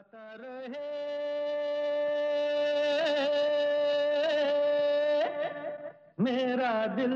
गाता रहे। मेरा दिल।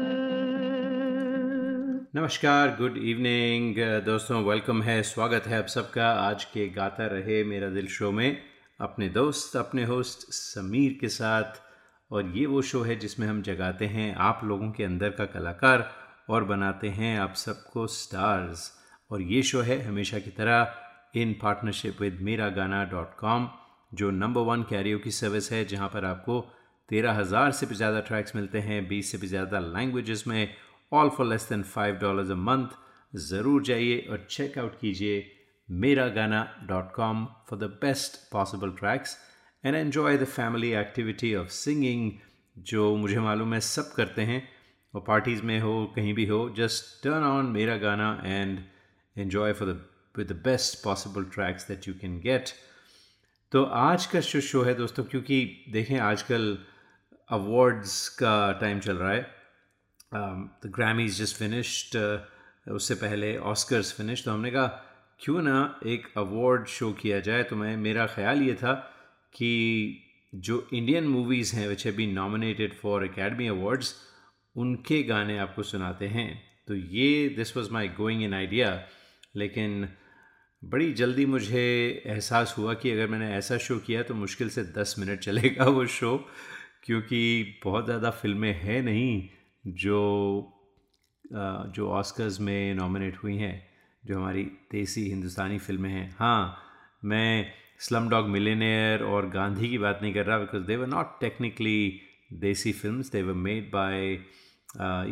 नमस्कार गुड इवनिंग दोस्तों वेलकम है, स्वागत है आप सबका। आज के गाता रहे मेरा दिल शो में। अपने दोस्त, अपने होस्ट समीर के साथ। और ये वो शो है जिसमें हम जगाते हैं आप लोगों के अंदर का कलाकार और बनाते हैं आप सबको स्टार्स और ये शो है हमेशा की तरह इन partnership with Mera Gana dot com जो नंबर वन कैरियो की सर्विस है, जहाँ पर आपको तेरह हज़ार से भी ज़्यादा ट्रैक्स मिलते हैं, बीस से भी ज़्यादा लैंग्वेजेस में all for less than five dollars a month ज़रूर जाइए और चेकआउट कीजिए Mera Gana dot com for the best possible tracks and enjoy the family activity of singing जो मुझे मालूम है सब करते हैं। और पार्टीज़ में हो, कहीं भी हो just turn on Mera Gana and enjoy for the with the best possible tracks that you can get तो आज का जो शो है दोस्तों, क्योंकि देखें आजकल अवार्ड्स का टाइम चल रहा है। द ग्रामीज जस्ट फिनिश्ड उससे पहले ऑस्कर्स फिनिश तो हमने कहा, क्यों ना एक अवार्ड शो किया जाए? तो मैं, मेरा ख्याल ये था कि जो इंडियन मूवीज़ हैं which have be nominated for Academy Awards उनके गाने आपको सुनाते हैं। तो ये this was my going in idea लेकिन बड़ी जल्दी मुझे एहसास हुआ कि अगर मैंने ऐसा शो किया तो मुश्किल से दस मिनट चलेगा वो शो, क्योंकि बहुत ज़्यादा फ़िल्में हैं नहीं जो जो ऑस्कर्स में नॉमिनेट हुई हैं, जो हमारी देसी हिंदुस्तानी फ़िल्में हैं। हाँ मैं स्लम डॉग मिलेनियर और गांधी की बात नहीं कर रहा because they were not technically desi film they were made by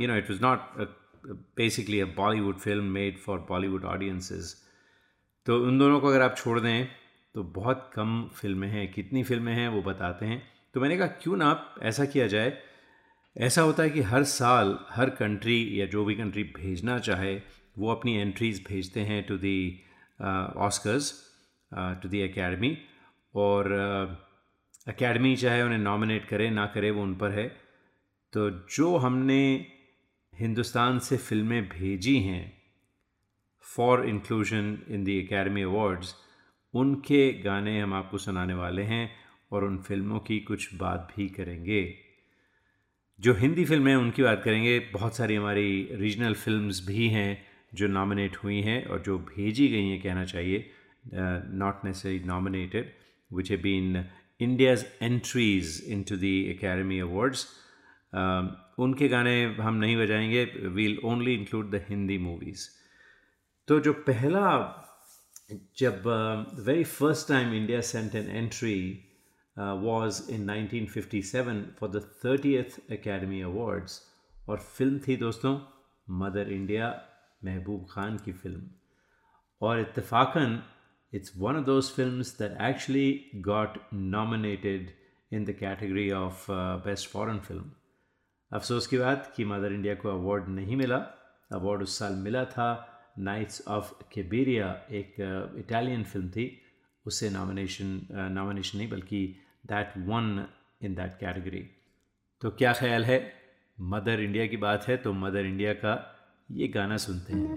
you know it was not basically a Bollywood film made for Bollywood audiences तो उन दोनों को अगर आप छोड़ दें तो बहुत कम फ़िल्में हैं कितनी फ़िल्में हैं वो बताते हैं। तो मैंने कहा क्यों ना ऐसा किया जाए? ऐसा होता है कि हर साल हर कंट्री या जो भी कंट्री भेजना चाहे वो अपनी एंट्रीज़ भेजते हैं to the Oscars to the Academy और एकेडमी uh, चाहे उन्हें नॉमिनेट करे ना करे वो उन पर है। तो जो हमने हिंदुस्तान से फ़िल्में भेजी हैं for inclusion in the Academy Awards उनके गाने हम आपको सुनाने वाले हैं और उन फ़िल्मों की कुछ बात भी करेंगे। जो हिंदी फ़िल्में उनकी बात करेंगे। बहुत सारी हमारी रीजनल फिल्म्स भी हैं जो नॉमिनेट हुई हैं और जो भेजी गई हैं, कहना चाहिए। Not necessary nominated which have been India's entries into the Academy Awards उनके गाने हम नहीं बजाएँगे। We'll only include the Hindi movies तो जो पहला, जब very first time India sent an entry was in 1957 for the thirtieth Academy Awards और film थी दोस्तों मदर इंडिया महबूब खान की फ़िल्म और इतफाक़न it's one of those film that actually got nominated in the category of best foreign film अफसोस की बात कि mother India को अवार्ड नहीं मिला। अवार्ड उस साल मिला था। नाइट्स ऑफ़ केबेरिया एक इटालियन uh, फ़िल्म थी। उससे नॉमिनेशन नॉमिनेशन नहीं बल्कि that one in that category तो क्या ख्याल है? मदर इंडिया की बात है तो मदर इंडिया का ये गाना सुनते हैं।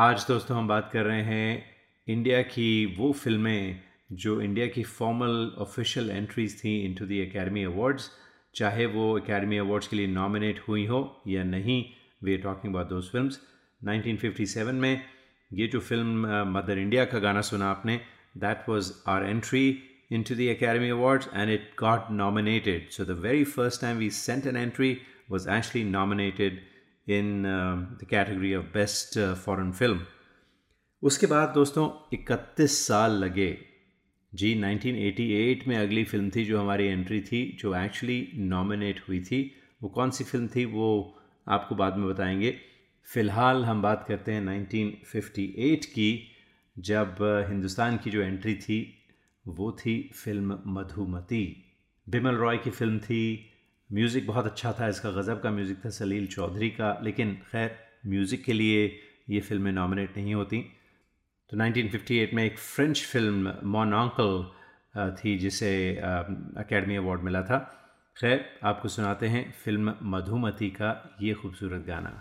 आज दोस्तों हम बात कर रहे हैं इंडिया की वो फ़िल्में जो इंडिया की फॉर्मल ऑफिशियल एंट्रीज थी इनटू द एकेडमी अवार्ड्स चाहे वो एकेडमी अवार्ड्स के लिए नॉमिनेट हुई हो या नहीं we are talking about those films 1957 में ये जो फ़िल्म मदर इंडिया का गाना सुना आपने that was our entry into the Academy Awards and it got nominated. So the very first time we sent an entry was actually nominated the category of Best uh, Foreign Film. उसके बाद दोस्तों 31 साल लगे। जी 1988 में अगली film थी जो हमारी एंट्री थी जो एक्चुअली नॉमिनेट हुई थी। वो कौन सी फ़िल्म थी वो आपको बाद में बताएँगे। फ़िलहाल हम बात करते हैं 1958 की जब हिंदुस्तान की जो एंट्री थी वो थी फ़िल्म मधुमती। बिमल रॉय की फ़िल्म थी म्यूज़िक बहुत अच्छा था, इसका गज़ब का म्यूज़िक था, सलील चौधरी का। लेकिन खैर म्यूज़िक के लिए ये फ़िल्में नॉमिनेट नहीं होती। तो 1958 में एक फ्रेंच फ़िल्म मॉन अंकल थी, जिसे एकेडमी अवार्ड मिला था। खैर, आपको सुनाते हैं फ़िल्म मधुमती का ये खूबसूरत गाना।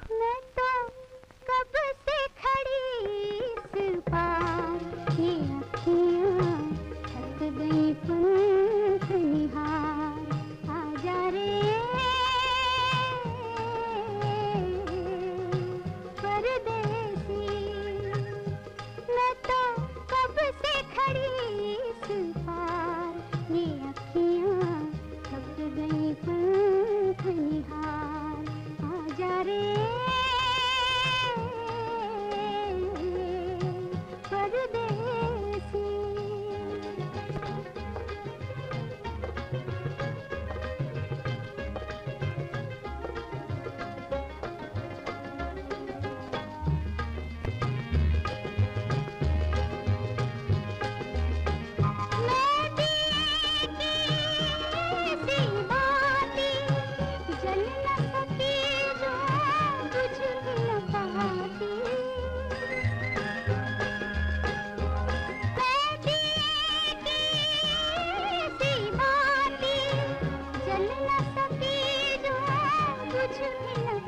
That's you.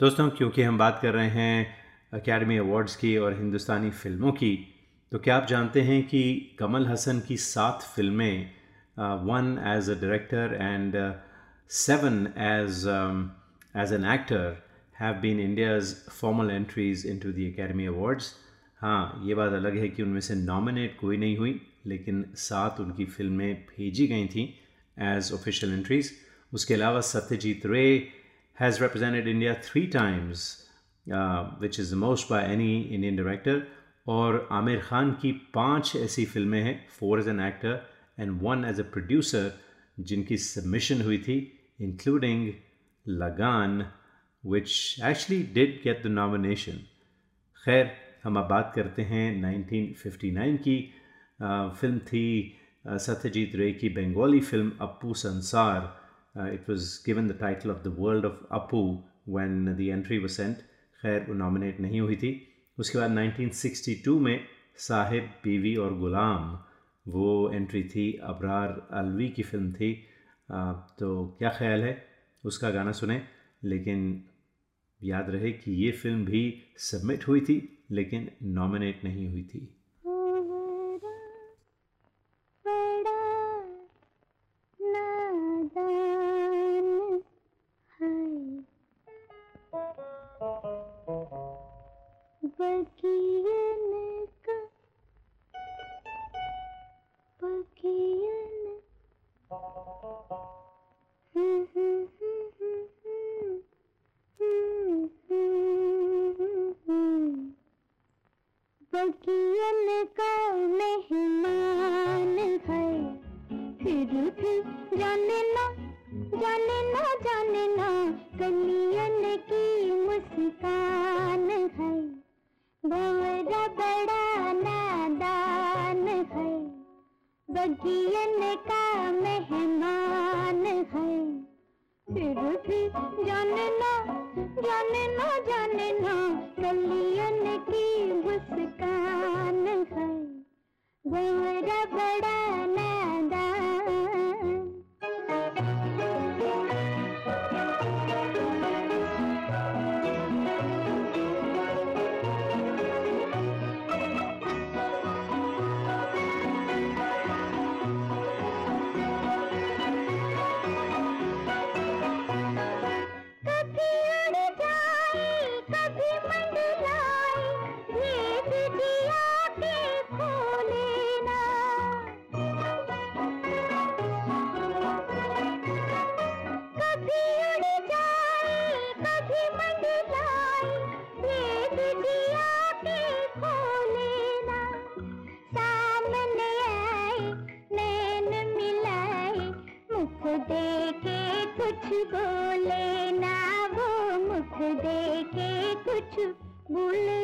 दोस्तों, क्योंकि हम बात कर रहे हैं अकेडमी अवार्ड्स की और हिंदुस्तानी फ़िल्मों की तो क्या आप जानते हैं कि कमल हसन की सात फ़िल्में one as a director and seven as as an actor have been India's formal entries into the Academy Awards हाँ ये बात अलग है कि उनमें से नॉमिनेट कोई नहीं हुई, लेकिन सात उनकी फ़िल्में भेजी गई थी एज ऑफिशियल एंट्रीज़ उसके अलावा सत्यजीत रे has represented India three times, uh, which is the most by any Indian director. और आमिर खान की पाँच ऐसी फ़िल्में हैं four as an actor and one as a producer जिनकी सबमिशन हुई थी including Lagaan which actually did get the nomination खैर हम अब बात करते हैं 1959 की फ़िल्म थी सत्यजीत रे की बंगाली फ़िल्म अप्पू संसार Uh, it was given the title of The World of Apu when the entry was sent. खैर वो नॉमिनेट नहीं हुई थी उसके बाद 1962 में साहिब बीवी और गुलाम वो एंट्री थी अबरार अलवी की फ़िल्म थी आ, तो क्या ख्याल है उसका गाना सुने लेकिन याद रहे कि ये फ़िल्म भी सबमिट हुई थी लेकिन नॉमिनेट नहीं हुई थी कियन का मेहमान है फिर भी जाने ना जाने ना जाने ना कलियन की मुस्कान है भंवरा बड़ा नादान है बगियन का मेहमान है फिर भी जाने ना जाने ना जाने ना कलियन की मुस्कान है। बड़ा बड़ा नादान कुछ पूछे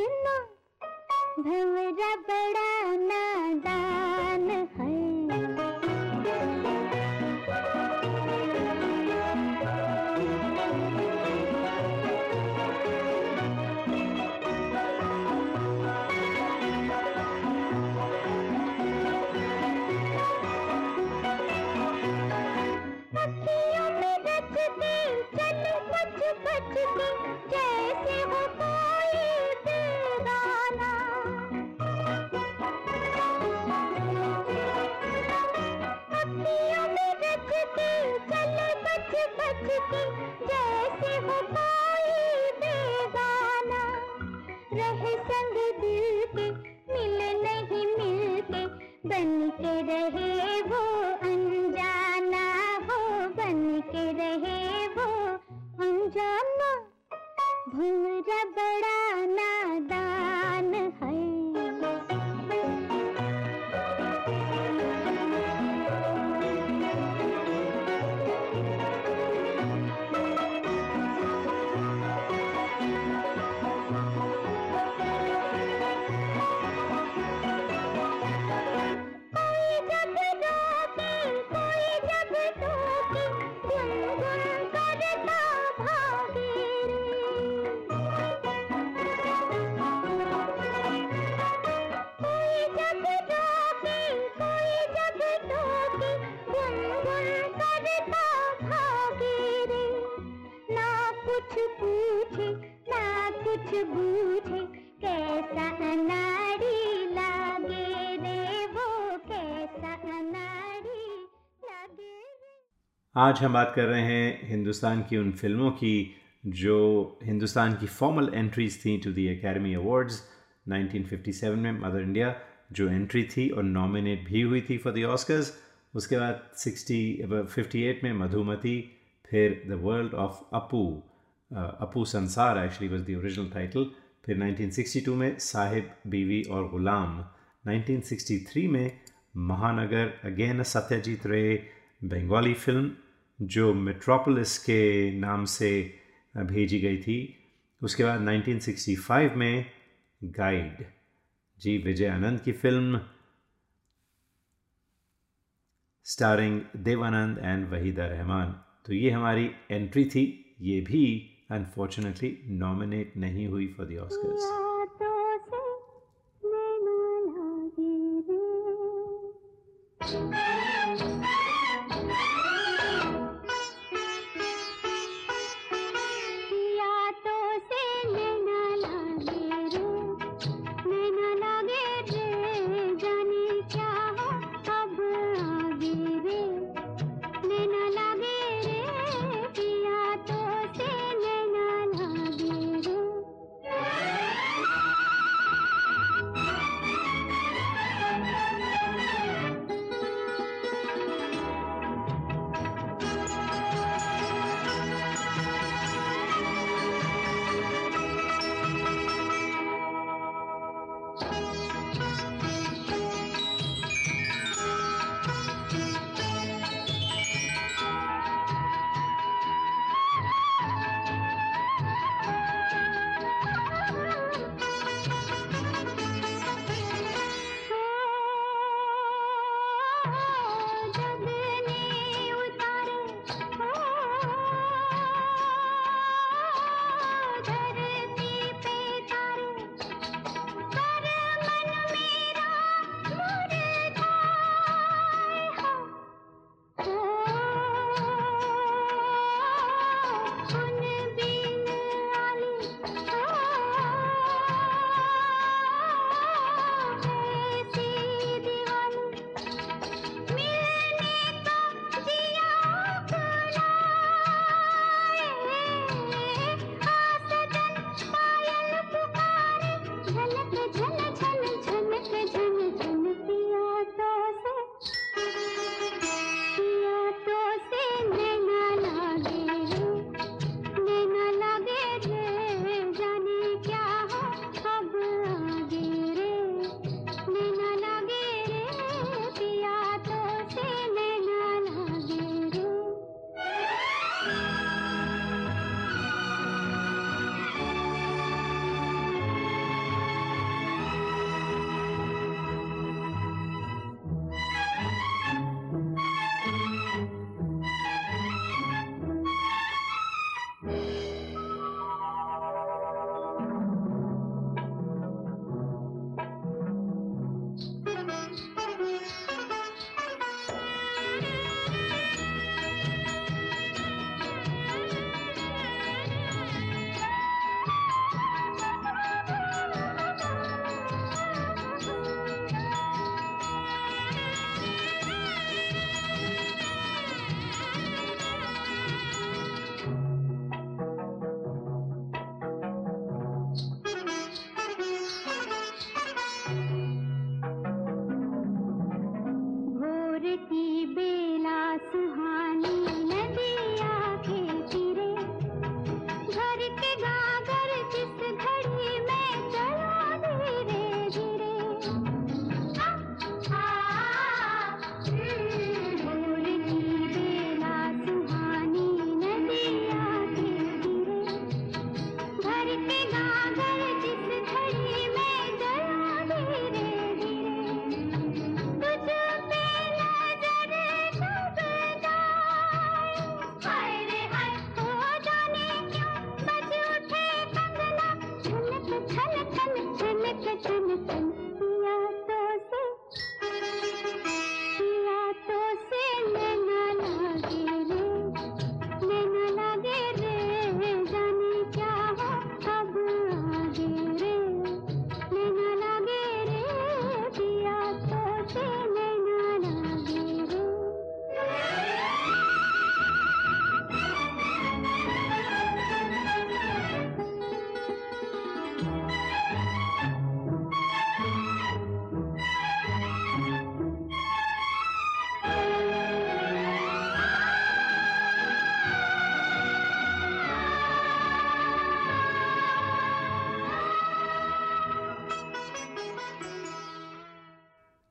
आज हम बात कर रहे हैं हिंदुस्तान की उन फ़िल्मों की जो हिंदुस्तान की फॉर्मल एंट्रीज थी टू द एकेडमी अवार्ड्स 1957 में मदर इंडिया जो एंट्री थी और नॉमिनेट भी हुई थी फॉर द ऑस्कर्स उसके बाद 60 58 में मधुमती, फिर the world of Apu Apu Sansar actually was the original title फिर 1962 में साहिब, बीवी और गुलाम। 1963 में महानगर अगेन सत्यजीत रे, बंगाली फ़िल्म जो मेट्रोपोलिस के नाम से भेजी गई थी, उसके बाद 1965 में गाइड जी, विजय आनंद की film starring Devanand and Waheeda Rehman. तो ये हमारी एंट्री थी, ये भी अनफॉर्चुनेटली नॉमिनेट नहीं हुई फॉर द ऑस्कर्स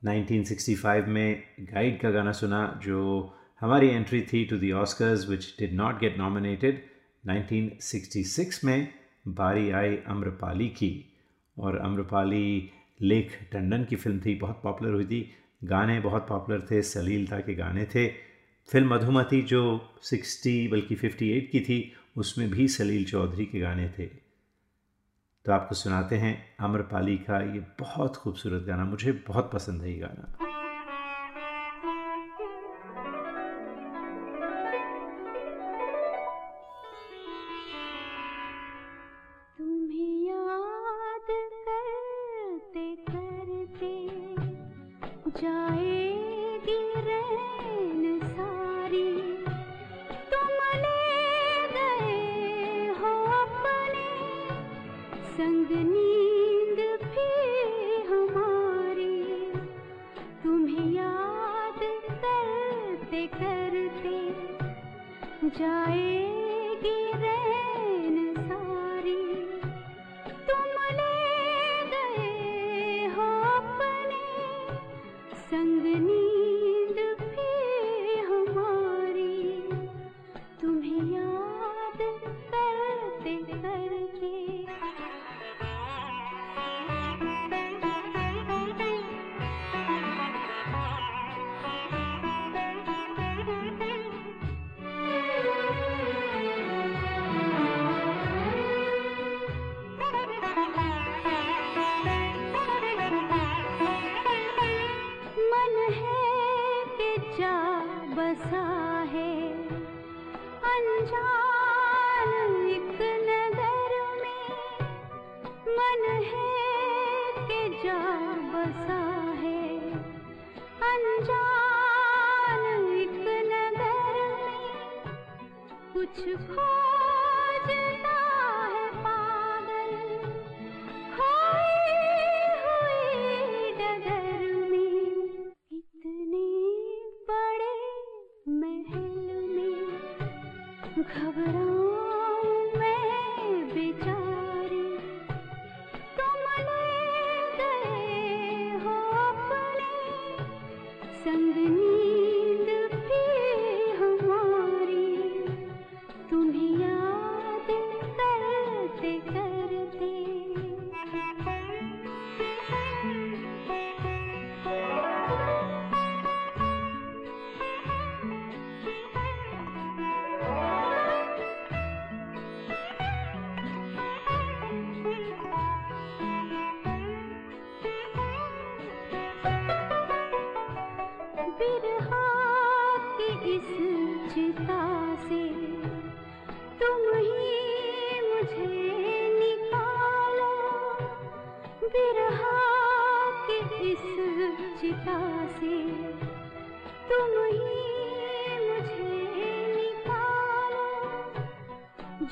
1965 में गाइड का गाना सुना, जो हमारी एंट्री थी to the Oscars which did not get nominated 1966 में बारी आई अम्रपाली की। और अम्रपाली लेख टंडन की फ़िल्म थी, बहुत पॉपुलर हुई थी। गाने बहुत पॉपुलर थे सलीलता के गाने थे। फ़िल्म मधुमती, जो 60 बल्कि 58 की थी, उसमें भी सलील चौधरी के गाने थे। तो आपको सुनाते हैं अमरपाली का ये बहुत खूबसूरत गाना, मुझे बहुत पसंद है ये गाना।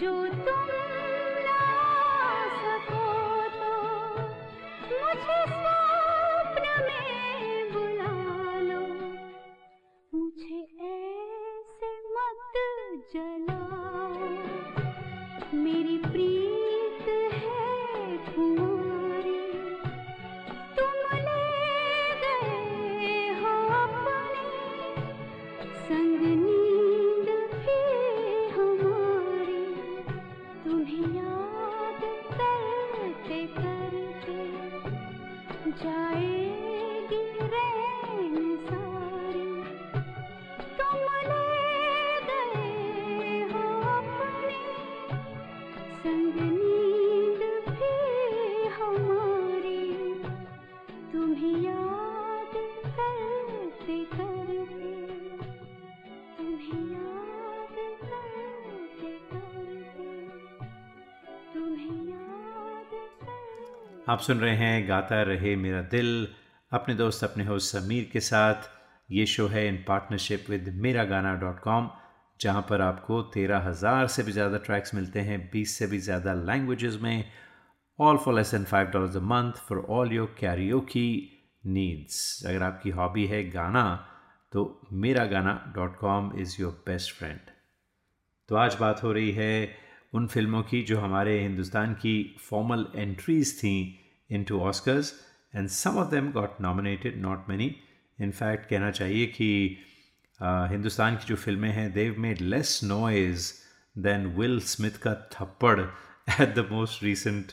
जो तुम ला सको तो मुझे आप सुन रहे हैं गाता रहे मेरा दिल। अपने दोस्त, अपने होस्ट समीर के साथ ये शो है इन पार्टनरशिप विद मेरा गाना डॉट कॉम जहाँ पर आपको तेरह हज़ार से भी ज़्यादा ट्रैक्स मिलते हैं, बीस से भी ज़्यादा लैंग्वेजेस में all for less than five dollars a month for all your Cairo की नीड्स अगर आपकी हॉबी है गाना तो Mera Gana dot com is your best friend तो आज बात हो रही है उन फ़िल्मों की जो हमारे हिंदुस्तान की फॉर्मल एंट्रीज़ थी into Oscars. And some of them got nominated not many in fact कहना चाहिए कि हिंदुस्तान की जो फ़िल्में हैं they've made less noise than Will Smith का थप्पड़ at the most recent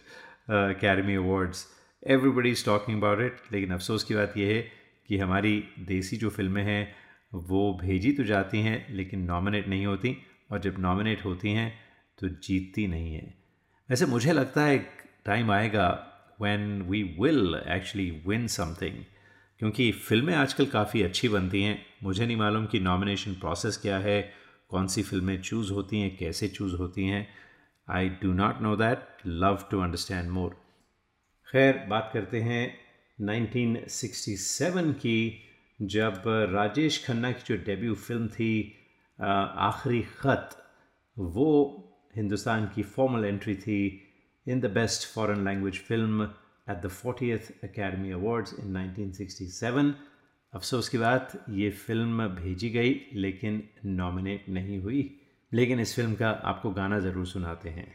Academy Awards everybody is talking about it लेकिन अफसोस की बात यह है कि हमारी देसी जो फ़िल्में हैं, वो भेजी तो जाती हैं, लेकिन नॉमिनेट नहीं होती, और जब नॉमिनेट होती हैं तो जीतती नहीं है वैसे मुझे लगता है एक टाइम आएगा when we will actually win something क्योंकि फ़िल्में आजकल काफ़ी अच्छी बनती हैं। मुझे नहीं मालूम कि नॉमिनेशन प्रोसेस क्या है, कौन सी फ़िल्में चूज़ होती हैं, कैसे चूज़ होती हैं। I do not know that love to understand more खैर, बात करते हैं 1967 की, जब राजेश खन्ना की जो डेब्यू फ़िल्म थी आखिरी ख़त, वो हिंदुस्तान की फॉर्मल एंट्री थी in the best foreign language film at the fortieth Academy Awards in 1967 अफसोस की बात, ये फ़िल्म भेजी गई, लेकिन नॉमिनेट नहीं हुई। लेकिन इस फ़िल्म का आपको गाना ज़रूर सुनाते हैं।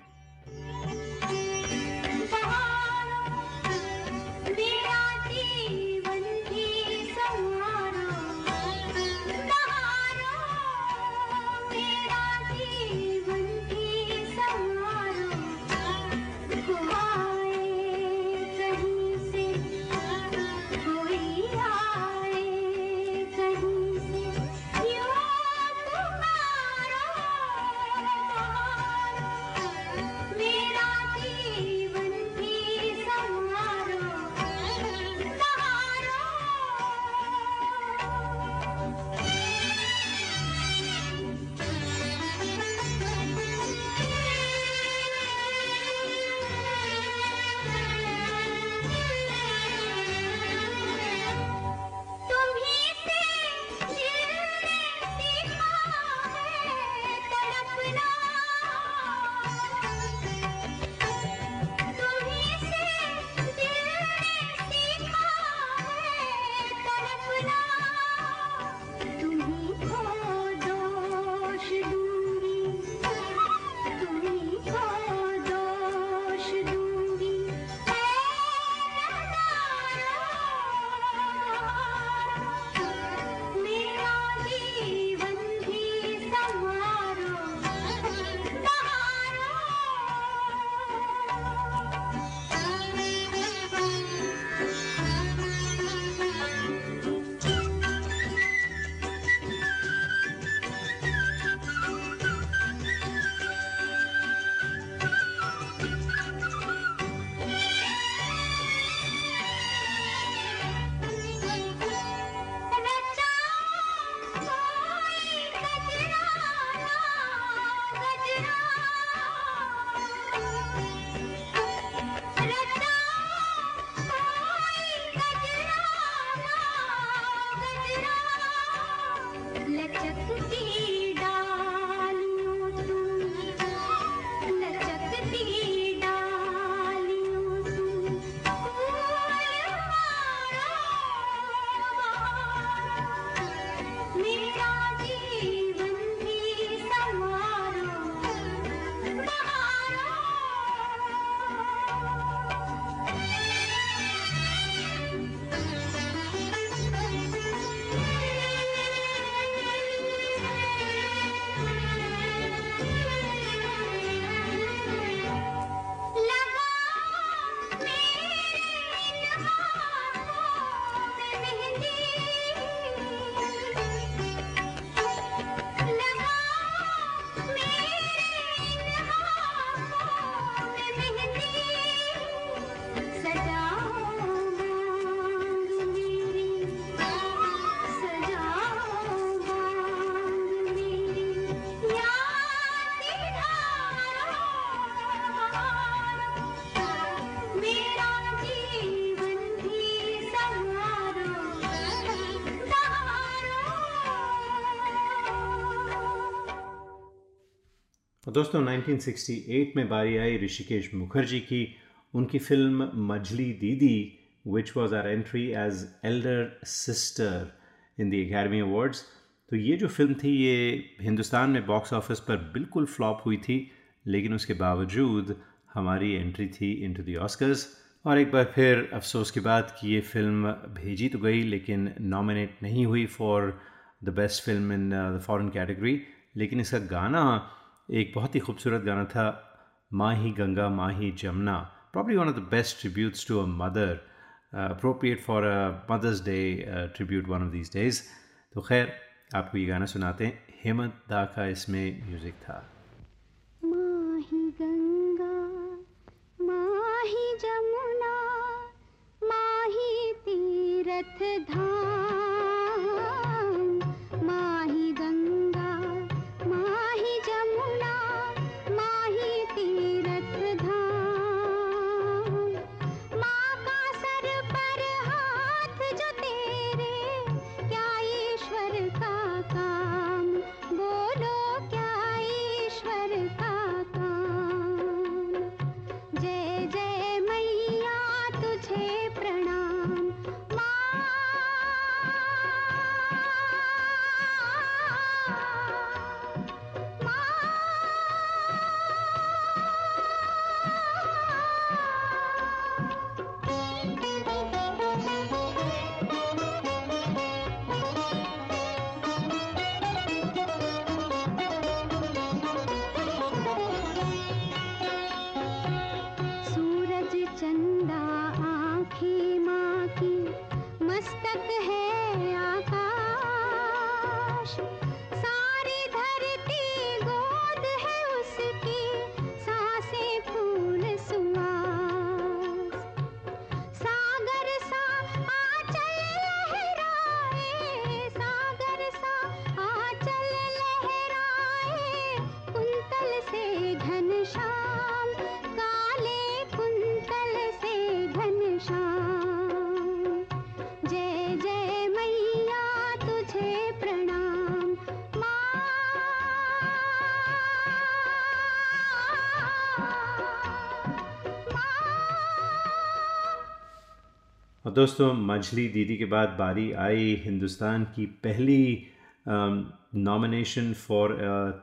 दोस्तों 1968 में बारी आई ऋषिकेश मुखर्जी की। उनकी film Majhli Didi which was our entry as elder sister in the Academy Awards तो ये जो फ़िल्म थी, ये हिंदुस्तान में बॉक्स ऑफ़िस पर बिल्कुल फ्लॉप हुई थी, लेकिन उसके बावजूद हमारी एंट्री थी इनटू द ऑस्कर्स और एक बार फिर अफसोस की बात कि ये फ़िल्म भेजी तो गई, लेकिन नॉमिनेट नहीं हुई for the best film in the foreign category लेकिन इसका गाना एक बहुत ही खूबसूरत गाना था माँ ही गंगा माँ ही Jamuna probably one of the best tributes to a mother appropriate for a Mother's Day tribute one of these days तो खैर, आपको ये गाना सुनाते हैं। हेमंत दा का इसमें म्यूज़िक था। माही गंगा, माही जमुना, माही तीरथ धाम। दोस्तों, मछली दीदी के बाद बारी आई हिंदुस्तान की पहली नॉमिनेशन फॉर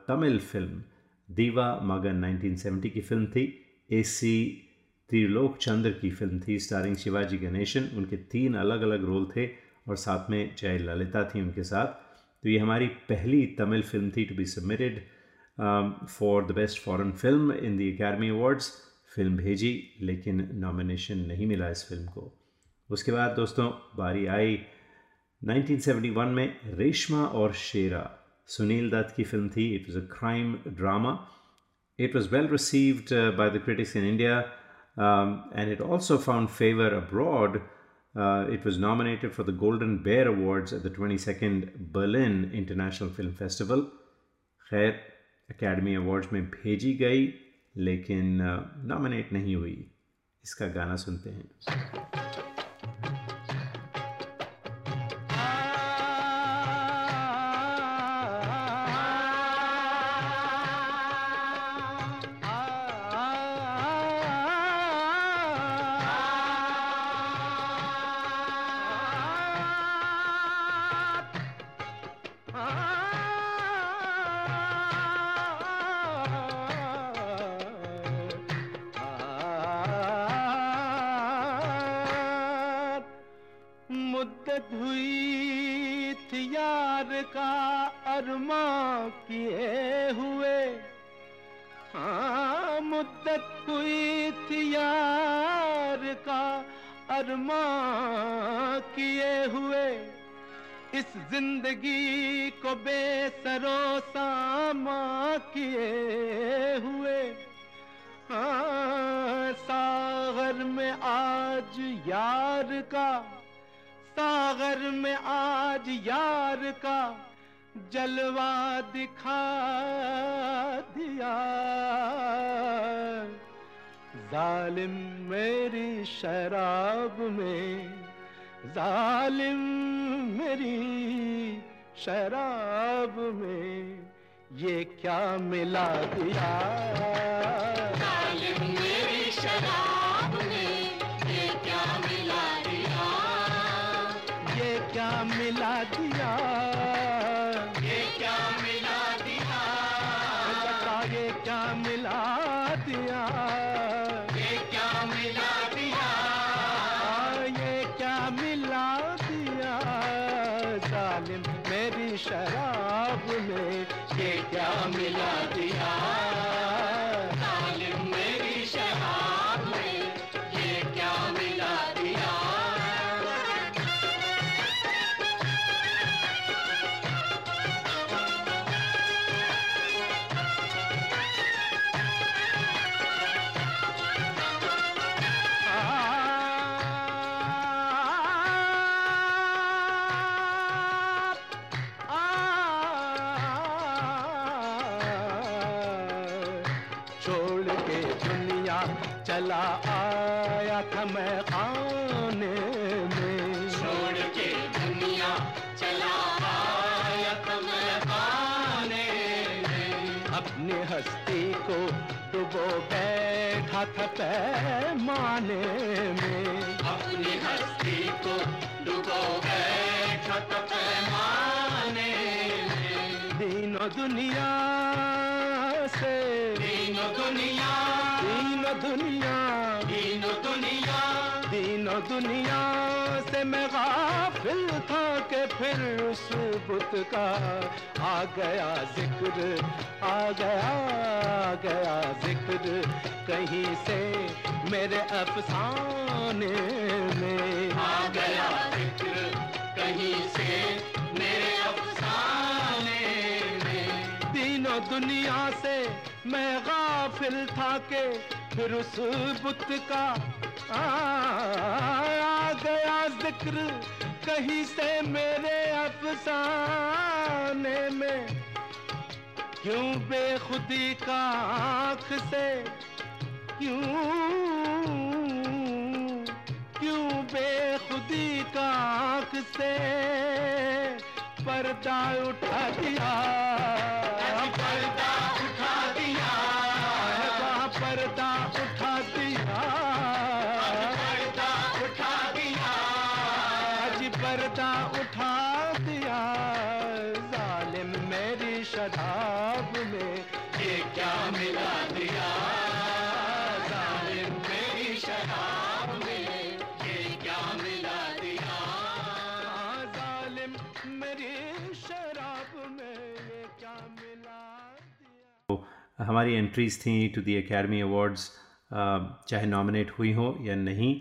तमिल फ़िल्म दीवा मगन 1970 की फ़िल्म थी। एसी त्रिलोक चंद्र की फ़िल्म थी स्टारिंग शिवाजी गणेशन उनके तीन अलग अलग रोल थे और साथ में जय ललिता थी उनके साथ। तो ये हमारी पहली तमिल फ़िल्म थी to be submitted for the best foreign film in the Academy Awards film भेजी, लेकिन नॉमिनेशन नहीं मिला इस फ़िल्म को। उसके बाद दोस्तों, बारी आई 1971 में रेशमा और शेरा। सुनील दत्त की फ़िल्म थी। It was a crime drama it was well received by the critics in India and it also found favour abroad it was nominated for the Golden Bear awards at the twenty second Berlin International Film Festival खैर Academy Awards में भेजी गई, लेकिन uh, nominate नहीं हुई। इसका गाना सुनते हैं। अरमा किए हुए इस ज़िंदगी को बेसरो सामा किए हुए। हाँ, सागर में आज यार का सागर में आज यार का जलवा दिखा दिया। जालिम मेरी शराब में जालिम मेरी शराब में ये क्या मिला दिया? ये क्या मिला दिया? ये चला आया था मैं खाने में। छोड़ के दुनिया चला आया था मैं खाने में। अपनी हस्ती को डुबो बैठा था पैमाने में। अपनी हस्ती को डुबो बैठा था पैमाने में। दीनों दुनिया से दीनों दुनिया दीनों दुनिया से मैं गाफिल था के फिर उस बुत का आ गया ज़िक्र आ गया आ गया ज़िक्र। कहीं से मेरे अफसाने में आ गया ज़िक्र कहीं से मेरे अफसाने में। दीनों दुनिया से मैं गाफिल था के फिर उस बुत का आ, गया ज़िक्र कहीं से मेरे अफसाने में। क्यों बेखुदी का आँख से? क्यों? क्यों बेखुदी का आँख से? पर्दा उठा दिया। हमारी एंट्रीज थी टू दी एकेडमी अवार्ड्स चाहे नॉमिनेट हुई हो या नहीं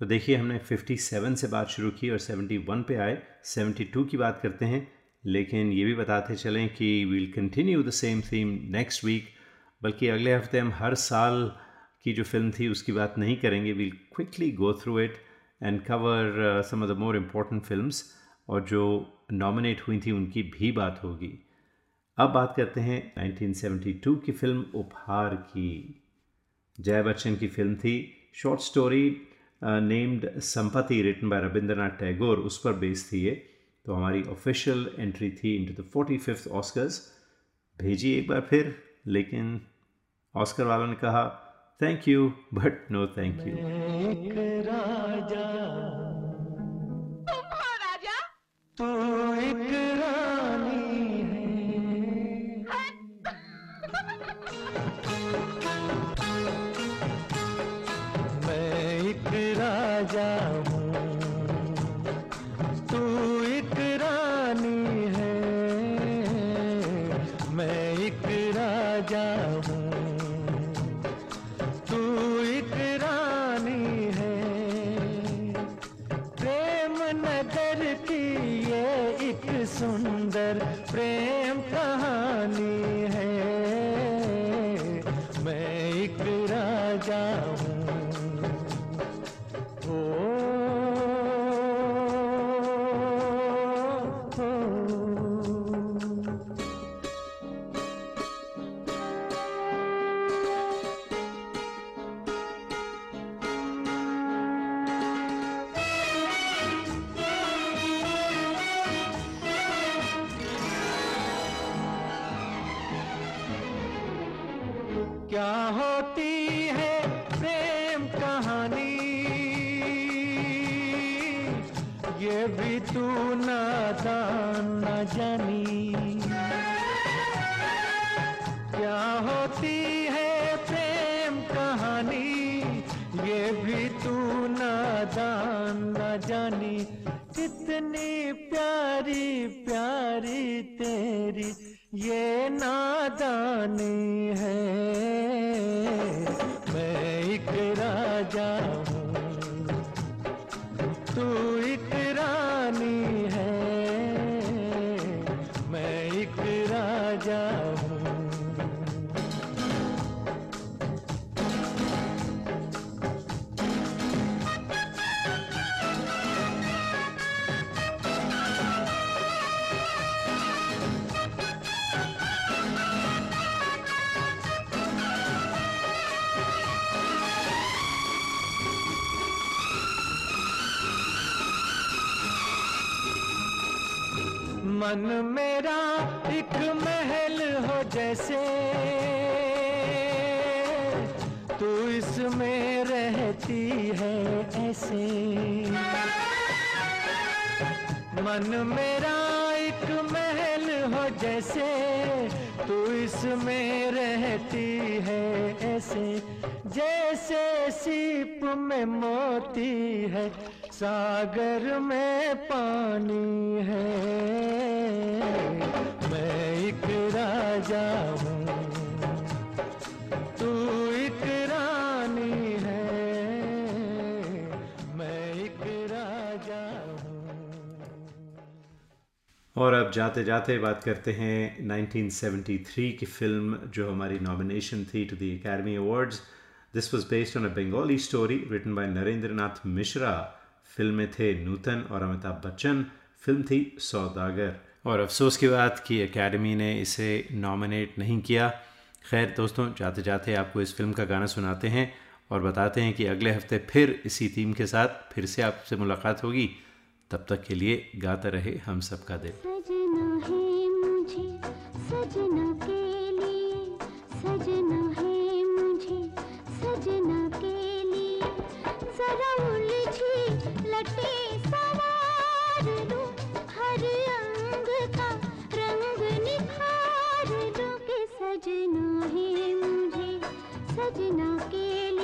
तो देखिए हमने 57 से बात शुरू की और 71 पे आए। 72 की बात करते हैं, लेकिन ये भी बताते चलें कि we'll continue the same theme next week बल्कि अगले हफ़्ते हम हर साल की जो फ़िल्म थी उसकी बात नहीं करेंगे। We'll quickly go through it and cover some of the more important films और जो नॉमिनेट हुई थी उनकी भी बात होगी। अब बात करते हैं 1972 की फ़िल्म उपहार की। जय बच्चन की फ़िल्म थी। Short story named Sampatti written by Rabindranath Tagore उस पर बेस्ड थी ये। तो हमारी ऑफिशियल एंट्री थी into the forty fifth Oscars भेजी एक बार फिर लेकिन ऑस्कर वालों ने कहा thank you but no thank you एक राजा। हो राजा। प्यारी प्यारी तेरी ये नादानी है। मन मेरा एक महल हो जैसे। तू इसमें रहती है ऐसे। मन मेरा एक महल हो जैसे। तू इसमें रहती है ऐसे। जैसे सीप में मोती है, सागर में पानी है। और अब जाते जाते बात करते हैं 1973 की फ़िल्म जो हमारी नॉमिनेशन थी to the Academy Awards this was based on a Bengali story written by Narendra Nath Mishra film में थे नूतन और अमिताभ बच्चन फ़िल्म थी सौदागर और अफसोस की बात कि एकेडमी ने इसे नॉमिनेट नहीं किया। खैर दोस्तों, जाते जाते आपको इस फ़िल्म का गाना सुनाते हैं और बताते हैं कि अगले हफ़्ते फिर इसी थीम के साथ फिर से आपसे मुलाकात होगी। तब तक के लिए गाता रहे हम सबका दिल। सजना रंग के सजना है मुझे, सजना के लिए।